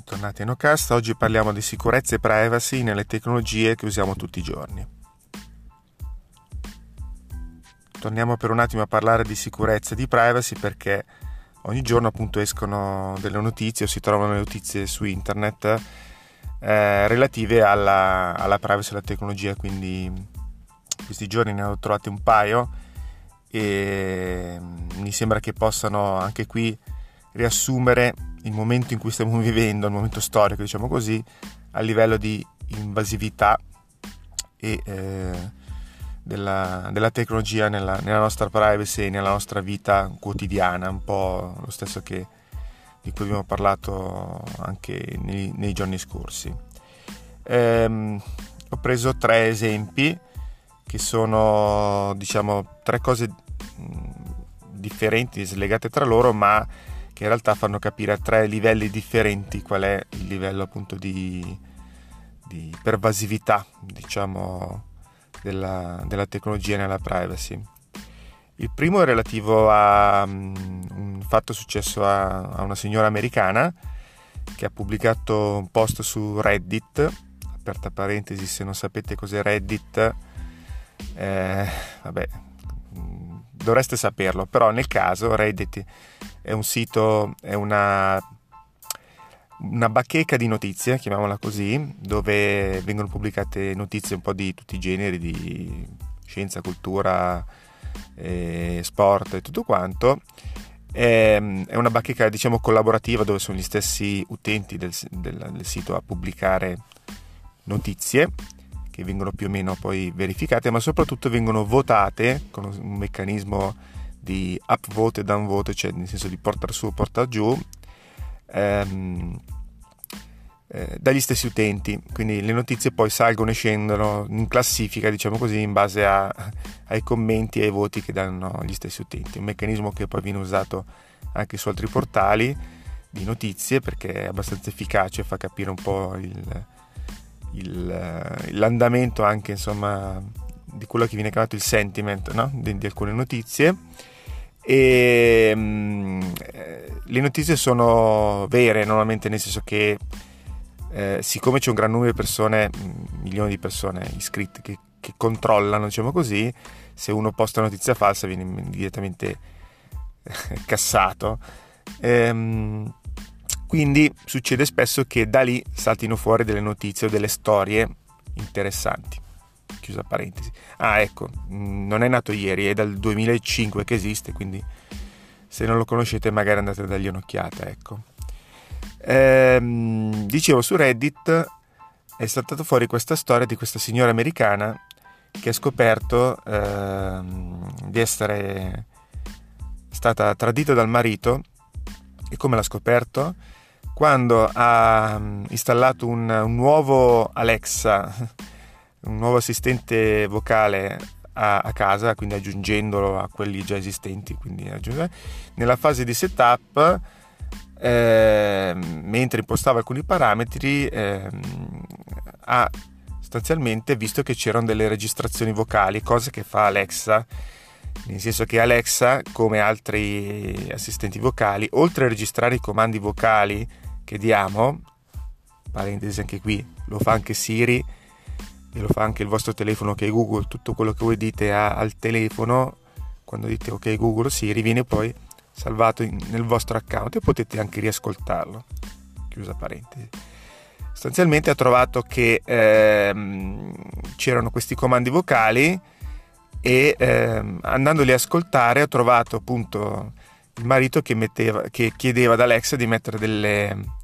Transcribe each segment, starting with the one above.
Bentornati a NoCast, oggi parliamo di sicurezza e privacy nelle tecnologie che usiamo tutti i giorni. Torniamo per un attimo a parlare di sicurezza e di privacy perché ogni giorno appunto escono delle notizie o si trovano notizie su internet eh, relative alla, alla privacy e alla tecnologia, quindi questi giorni ne ho trovate un paio e mi sembra che possano anche qui riassumere il momento in cui stiamo vivendo, il momento storico, diciamo così, a livello di invasività e eh, della, della, tecnologia nella, nella, nostra privacy e nella nostra vita quotidiana, un po' lo stesso che, di cui abbiamo parlato anche nei, nei giorni scorsi. Ehm, ho preso tre esempi che sono, diciamo, tre cose differenti, slegate tra loro, ma che in realtà fanno capire a tre livelli differenti qual è il livello appunto di, di pervasività, diciamo, della, della, tecnologia nella privacy. Il primo è relativo a um, un fatto successo a, a, una signora americana che ha pubblicato un post su Reddit, aperta parentesi se non sapete cos'è Reddit, eh, vabbè, dovreste saperlo, però nel caso Reddit è un sito, è una, una bacheca di notizie, chiamiamola così, dove vengono pubblicate notizie un po' di tutti i generi, di scienza, cultura, eh, sport e tutto quanto. È, è una bacheca diciamo collaborativa dove sono gli stessi utenti del, del, del sito a pubblicare notizie che vengono più o meno poi verificate, ma soprattutto vengono votate con un meccanismo di upvote e downvote, cioè nel senso di portare su o portare giù, ehm, eh, dagli stessi utenti. Quindi le notizie poi salgono e scendono in classifica, diciamo così, in base a, ai commenti e ai voti che danno gli stessi utenti. Un meccanismo che poi viene usato anche su altri portali di notizie perché è abbastanza efficace, fa capire un po' il il, eh, l'andamento anche insomma di quello che viene chiamato il sentiment no? di, di, alcune notizie e mh, mm, eh, le notizie sono vere normalmente nel senso che eh, siccome c'è un gran numero di persone mm, milioni di persone iscritte che, che controllano diciamo così se uno posta notizia falsa viene immediatamente cassato ehm, quindi succede spesso che da lì saltino fuori delle notizie o delle storie interessanti. Chiusa parentesi. Ah, ecco, mm, non è nato ieri, è dal 2005 che esiste, quindi se non lo conoscete magari andate a dargli un'occhiata, ecco. Ehm, dicevo, su Reddit è saltata fuori questa storia di questa signora americana che ha scoperto ehm, di essere stata tradita dal marito e come l'ha scoperto? Quando ha mm, installato un, un nuovo Alexa, un nuovo assistente vocale a, a, casa, quindi aggiungendolo a quelli già esistenti, nella fase di setup, eh, mentre impostava alcuni parametri, eh, ha sostanzialmente visto che c'erano delle registrazioni vocali, cosa che fa Alexa, nel senso che Alexa, come altri assistenti vocali, oltre a registrare i comandi vocali che diamo, parentesi anche qui, lo fa anche Siri e lo fa anche il vostro telefono che è Google, tutto quello che voi dite al telefono, quando dite ok Google Siri, viene poi salvato in, nel vostro account e potete anche riascoltarlo. Chiusa parentesi. Sostanzialmente ha trovato che ehm, c'erano questi comandi vocali e ehm, andandoli a ascoltare ho trovato appunto il marito che, metteva, che chiedeva ad Alexa di mettere delle,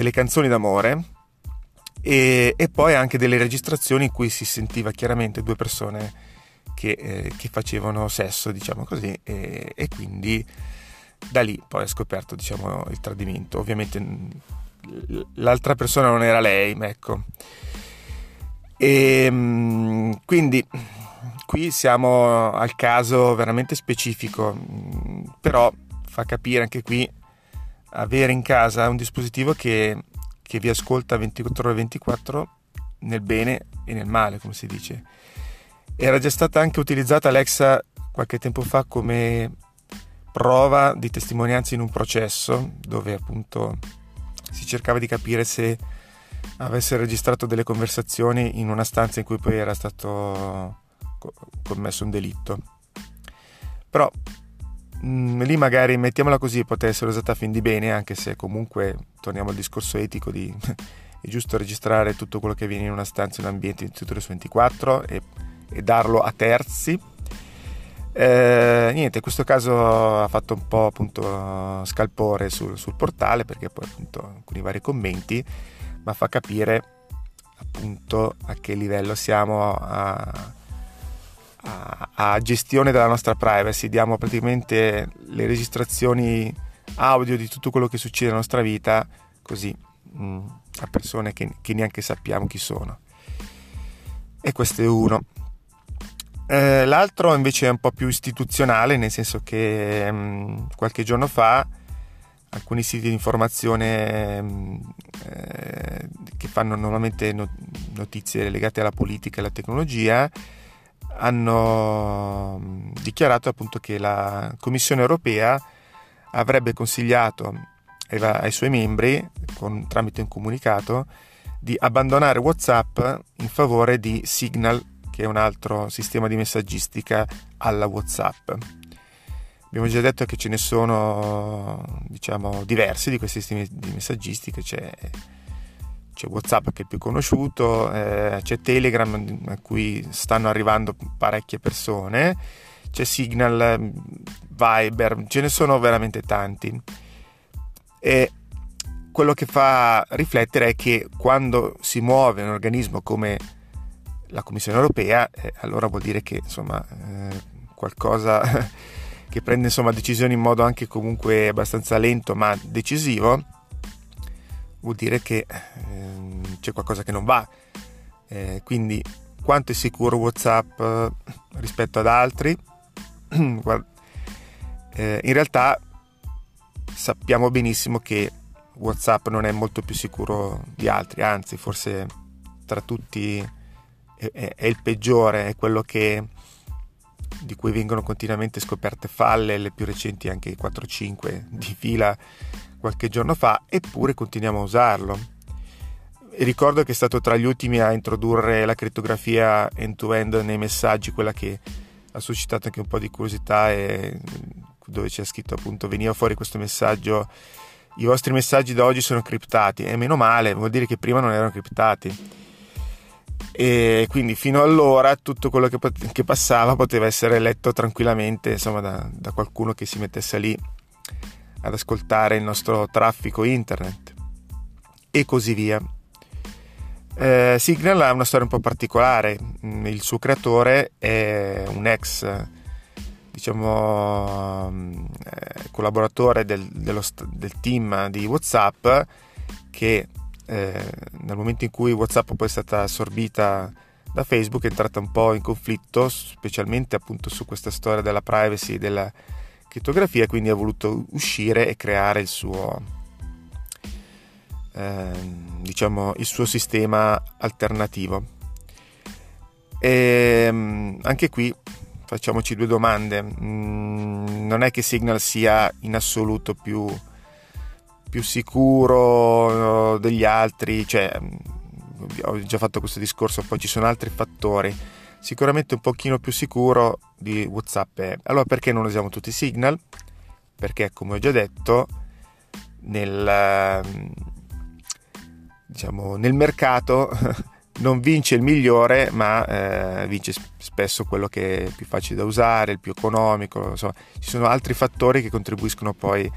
delle canzoni d'amore e, e, poi anche delle registrazioni in cui si sentiva chiaramente due persone che, eh, che facevano sesso, diciamo così, e, e, quindi da lì poi ha scoperto diciamo, il tradimento. Ovviamente l'altra persona non era lei, ecco. E ehm, quindi qui siamo al caso veramente specifico, però fa capire anche qui avere in casa un dispositivo che, che vi ascolta 24 ore 24 nel bene e nel male, come si dice. Era già stata anche utilizzata Alexa qualche tempo fa come prova di testimonianza in un processo dove appunto si cercava di capire se avesse registrato delle conversazioni in una stanza in cui poi era stato commesso un delitto. Però mh, mm, lì magari mettiamola così poteva essere usata a fin di bene, anche se comunque torniamo al discorso etico di è giusto registrare tutto quello che avviene in una stanza, in un ambiente di Tutorial 24 e, e darlo a terzi. Eh, niente, in questo caso ha fatto un po' appunto scalpore sul, sul portale perché poi appunto alcuni vari commenti, ma fa capire appunto a che livello siamo a, a, a, gestione della nostra privacy. Diamo praticamente le registrazioni audio di tutto quello che succede nella nostra vita così mh, mm, a persone che, che, neanche sappiamo chi sono. E questo è uno. Eh, l'altro invece è un po' più istituzionale, nel senso che mh, mm, qualche giorno fa alcuni siti di informazione mh, mm, eh, che fanno normalmente notizie legate alla politica e alla tecnologia hanno dichiarato appunto che la Commissione europea avrebbe consigliato ai suoi membri, con, tramite un comunicato, di abbandonare WhatsApp in favore di Signal, che è un altro sistema di messaggistica alla WhatsApp. Abbiamo già detto che ce ne sono diciamo, diversi di questi sistemi di messaggistica, c'è, c'è WhatsApp che è più conosciuto, eh, c'è Telegram a cui stanno arrivando parecchie persone, c'è Signal, Viber, ce ne sono veramente tanti. E quello che fa riflettere è che quando si muove un organismo come la Commissione europea, eh, allora vuol dire che insomma eh, qualcosa che prende insomma, decisioni in modo anche comunque abbastanza lento ma decisivo, vuol dire che eh, c'è qualcosa che non va. Eh, quindi quanto è sicuro WhatsApp eh, rispetto ad altri? Eh, in realtà sappiamo benissimo che WhatsApp non è molto più sicuro di altri, anzi forse tra tutti è, è, è il peggiore, è quello che, di cui vengono continuamente scoperte falle, le più recenti anche 4-5 di fila qualche giorno fa, eppure continuiamo a usarlo. Ricordo che è stato tra gli ultimi a introdurre la crittografia end-to-end nei messaggi, quella che ha suscitato anche un po' di curiosità e dove c'è scritto appunto veniva fuori questo messaggio i vostri messaggi da oggi sono criptati e meno male vuol dire che prima non erano criptati. E quindi fino allora tutto quello che, che passava poteva essere letto tranquillamente insomma da, da qualcuno che si mettesse lì ad ascoltare il nostro traffico internet. E così via. Eh, Signal ha una storia un po' particolare. Il suo creatore è un ex diciamo, eh, collaboratore del, dello, del, team di WhatsApp che eh, nel momento in cui WhatsApp poi è stata assorbita da Facebook è entrata un po' in conflitto, specialmente appunto su questa storia della privacy della crittografia, quindi ha voluto uscire e creare il suo, eh, diciamo, il suo sistema alternativo. E ehm, anche qui facciamoci due domande. Mm, non è che Signal sia in assoluto più, più sicuro degli altri, cioè mm, ho già fatto questo discorso, poi ci sono altri fattori. Sicuramente un pochino più sicuro di WhatsApp è. Allora perché non usiamo tutti Signal? Perché come ho già detto, nel, mm, diciamo, nel mercato non vince il migliore, ma eh, vince spesso quello che è più facile da usare, il più economico. Insomma, ci sono altri fattori che contribuiscono poi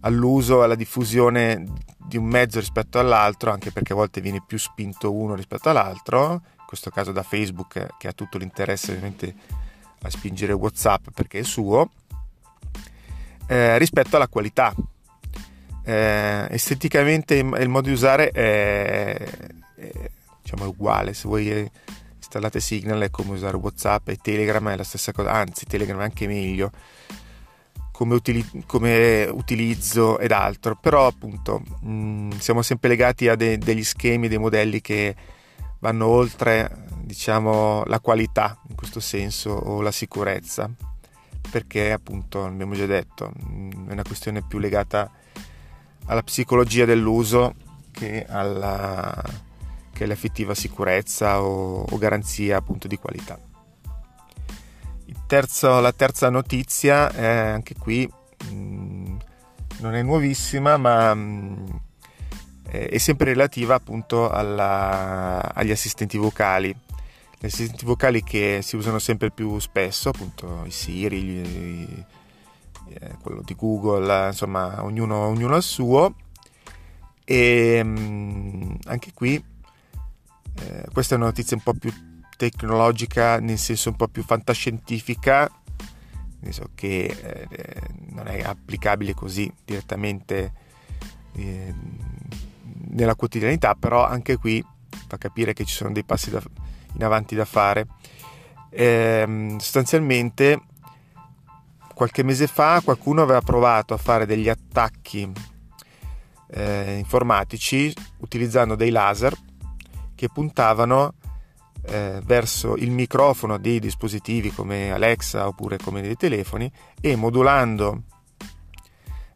all'uso, alla diffusione di un mezzo rispetto all'altro, anche perché a volte viene più spinto uno rispetto all'altro, questo caso da Facebook che ha tutto l'interesse ovviamente a spingere WhatsApp perché è suo, eh, rispetto alla qualità. Eh, esteticamente il modo di usare è, è diciamo, uguale. Se voi installate Signal è come usare WhatsApp e Telegram è la stessa cosa, anzi Telegram è anche meglio come, utili- come utilizzo ed altro, però appunto mh, mm, siamo sempre legati a de- degli schemi, dei modelli che vanno oltre diciamo la qualità in questo senso o la sicurezza perché appunto abbiamo già detto mm, è una questione più legata alla psicologia dell'uso che, alla, che all'effettiva sicurezza o, o, garanzia appunto di qualità. Terzo, la terza notizia è anche qui mh, mm, non è nuovissima ma mh, mm, è sempre relativa appunto alla, agli assistenti vocali. Gli assistenti vocali che si usano sempre più spesso appunto i Siri gli, eh, quello di Google insomma ognuno, ognuno il suo. E mm, anche qui eh, questa è una notizia un po' più tecnologica nel senso un po' più fantascientifica. Nel senso che eh, non è applicabile così direttamente eh, nella quotidianità però anche qui fa capire che ci sono dei passi da, in avanti da fare. Ehm, sostanzialmente qualche mese fa qualcuno aveva provato a fare degli attacchi eh, informatici utilizzando dei laser che puntavano eh, verso il microfono dei dispositivi come Alexa oppure come dei telefoni e modulando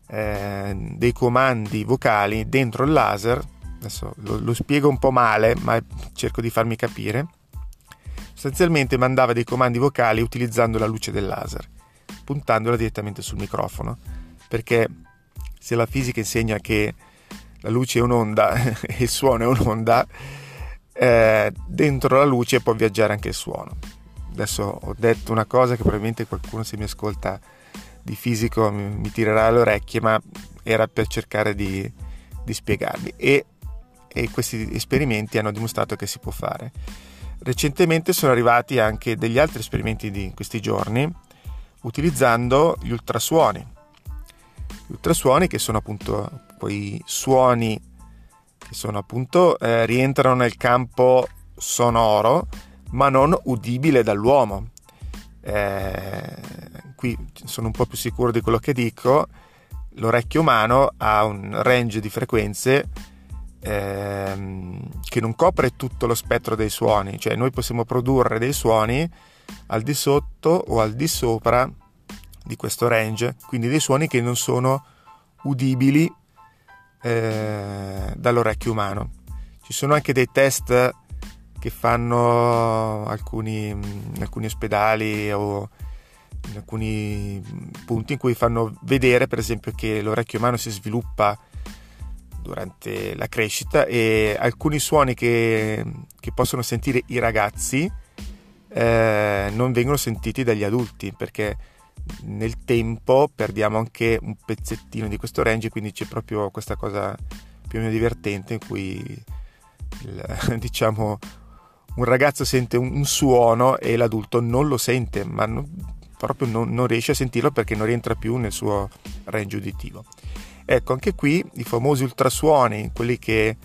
eh, dei comandi vocali dentro il laser adesso lo, lo spiego un po' male ma cerco di farmi capire sostanzialmente mandava dei comandi vocali utilizzando la luce del laser puntandola direttamente sul microfono perché se la fisica insegna che la luce è un'onda e il suono è un'onda eh, dentro la luce può viaggiare anche il suono. Adesso ho detto una cosa che probabilmente qualcuno se mi ascolta di fisico mi, mi tirerà le orecchie, ma era per cercare di, di spiegarvi. E, e questi esperimenti hanno dimostrato che si può fare. Recentemente sono arrivati anche degli altri esperimenti di questi giorni utilizzando gli ultrasuoni. Gli ultrasuoni che sono appunto quei suoni che sono appunto eh, rientrano nel campo sonoro ma non udibile dall'uomo. Eh, qui sono un po' più sicuro di quello che dico. L'orecchio umano ha un range di frequenze ehm, che non copre tutto lo spettro dei suoni, cioè noi possiamo produrre dei suoni al di sotto o al di sopra di questo range, quindi dei suoni che non sono udibili eh, dall'orecchio umano. Ci sono anche dei test che fanno alcuni, alcuni ospedali o in alcuni punti in cui fanno vedere per esempio che l'orecchio umano si sviluppa durante la crescita e alcuni suoni che, che possono sentire i ragazzi eh, non vengono sentiti dagli adulti perché nel tempo perdiamo anche un pezzettino di questo range, quindi c'è proprio questa cosa più o meno divertente in cui il, diciamo un ragazzo sente un, un, suono e l'adulto non lo sente, ma non, proprio non, non, riesce a sentirlo perché non rientra più nel suo range uditivo. Ecco, anche qui i famosi ultrasuoni, quelli che,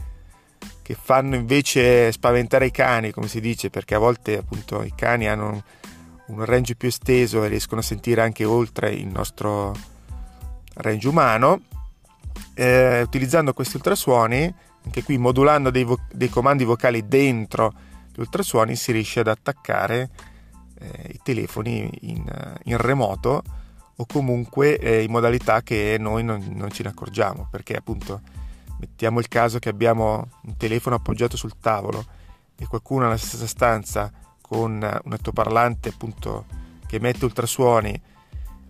che fanno invece spaventare i cani, come si dice, perché a volte appunto i cani hanno un range più esteso e riescono a sentire anche oltre il nostro range umano. Eh, utilizzando questi ultrasuoni, anche qui modulando dei, vo- dei, comandi vocali dentro gli ultrasuoni, si riesce ad attaccare eh, i telefoni in, in, remoto o comunque eh, in modalità che noi non, non ce ne accorgiamo, perché appunto mettiamo il caso che abbiamo un telefono appoggiato sul tavolo e qualcuno nella stessa stanza con un altoparlante appunto che emette ultrasuoni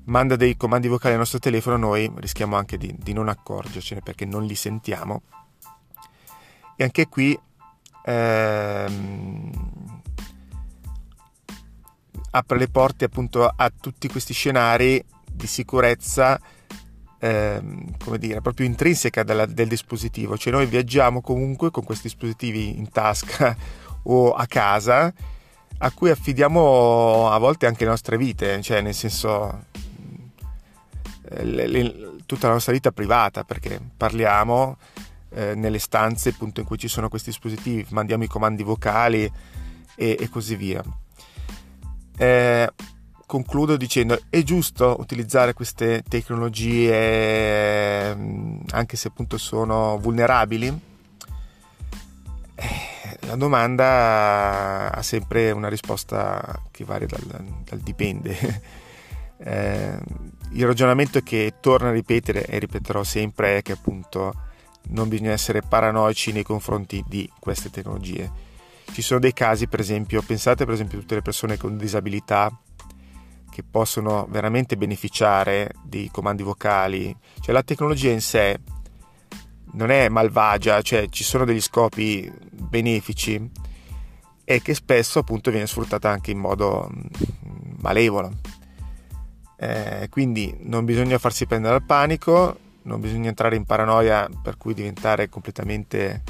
manda dei comandi vocali al nostro telefono noi rischiamo anche di, di non accorgercene perché non li sentiamo. E anche qui ehm, apre le porte appunto a tutti questi scenari di sicurezza ehm, come dire proprio intrinseca della, del dispositivo cioè noi viaggiamo comunque con questi dispositivi in tasca o a casa a cui affidiamo a volte anche le nostre vite, cioè nel senso eh, le, le, tutta la nostra vita privata, perché parliamo eh, nelle stanze appunto in cui ci sono questi dispositivi, mandiamo i comandi vocali e, e così via. Eh, concludo dicendo è giusto utilizzare queste tecnologie mm, anche se appunto sono vulnerabili la domanda ha sempre una risposta che varia dal, dal dipende. eh, il ragionamento che torna a ripetere e ripeterò sempre è che appunto non bisogna essere paranoici nei confronti di queste tecnologie. Ci sono dei casi, per esempio, pensate per esempio a tutte le persone con disabilità che possono veramente beneficiare di comandi vocali, cioè la tecnologia in sé non è malvagia, cioè ci sono degli scopi benefici e che spesso appunto viene sfruttata anche in modo mm, malevolo. Eh, quindi non bisogna farsi prendere al panico, non bisogna entrare in paranoia per cui diventare completamente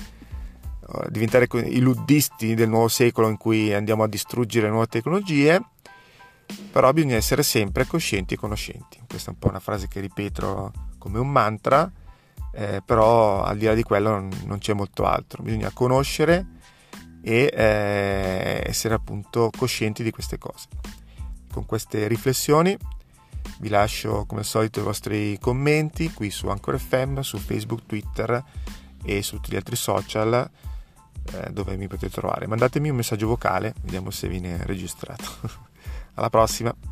diventare i luddisti del nuovo secolo in cui andiamo a distruggere nuove tecnologie però bisogna essere sempre coscienti e conoscenti. Questa è un po' una frase che ripeto come un mantra eh, però al di là di quello non, non, c'è molto altro. Bisogna conoscere e eh, essere appunto coscienti di queste cose. Con queste riflessioni vi lascio come al solito i vostri commenti qui su Anchor FM, su Facebook, Twitter e su tutti gli altri social eh, dove mi potete trovare. Mandatemi un messaggio vocale, vediamo se viene registrato. Alla prossima!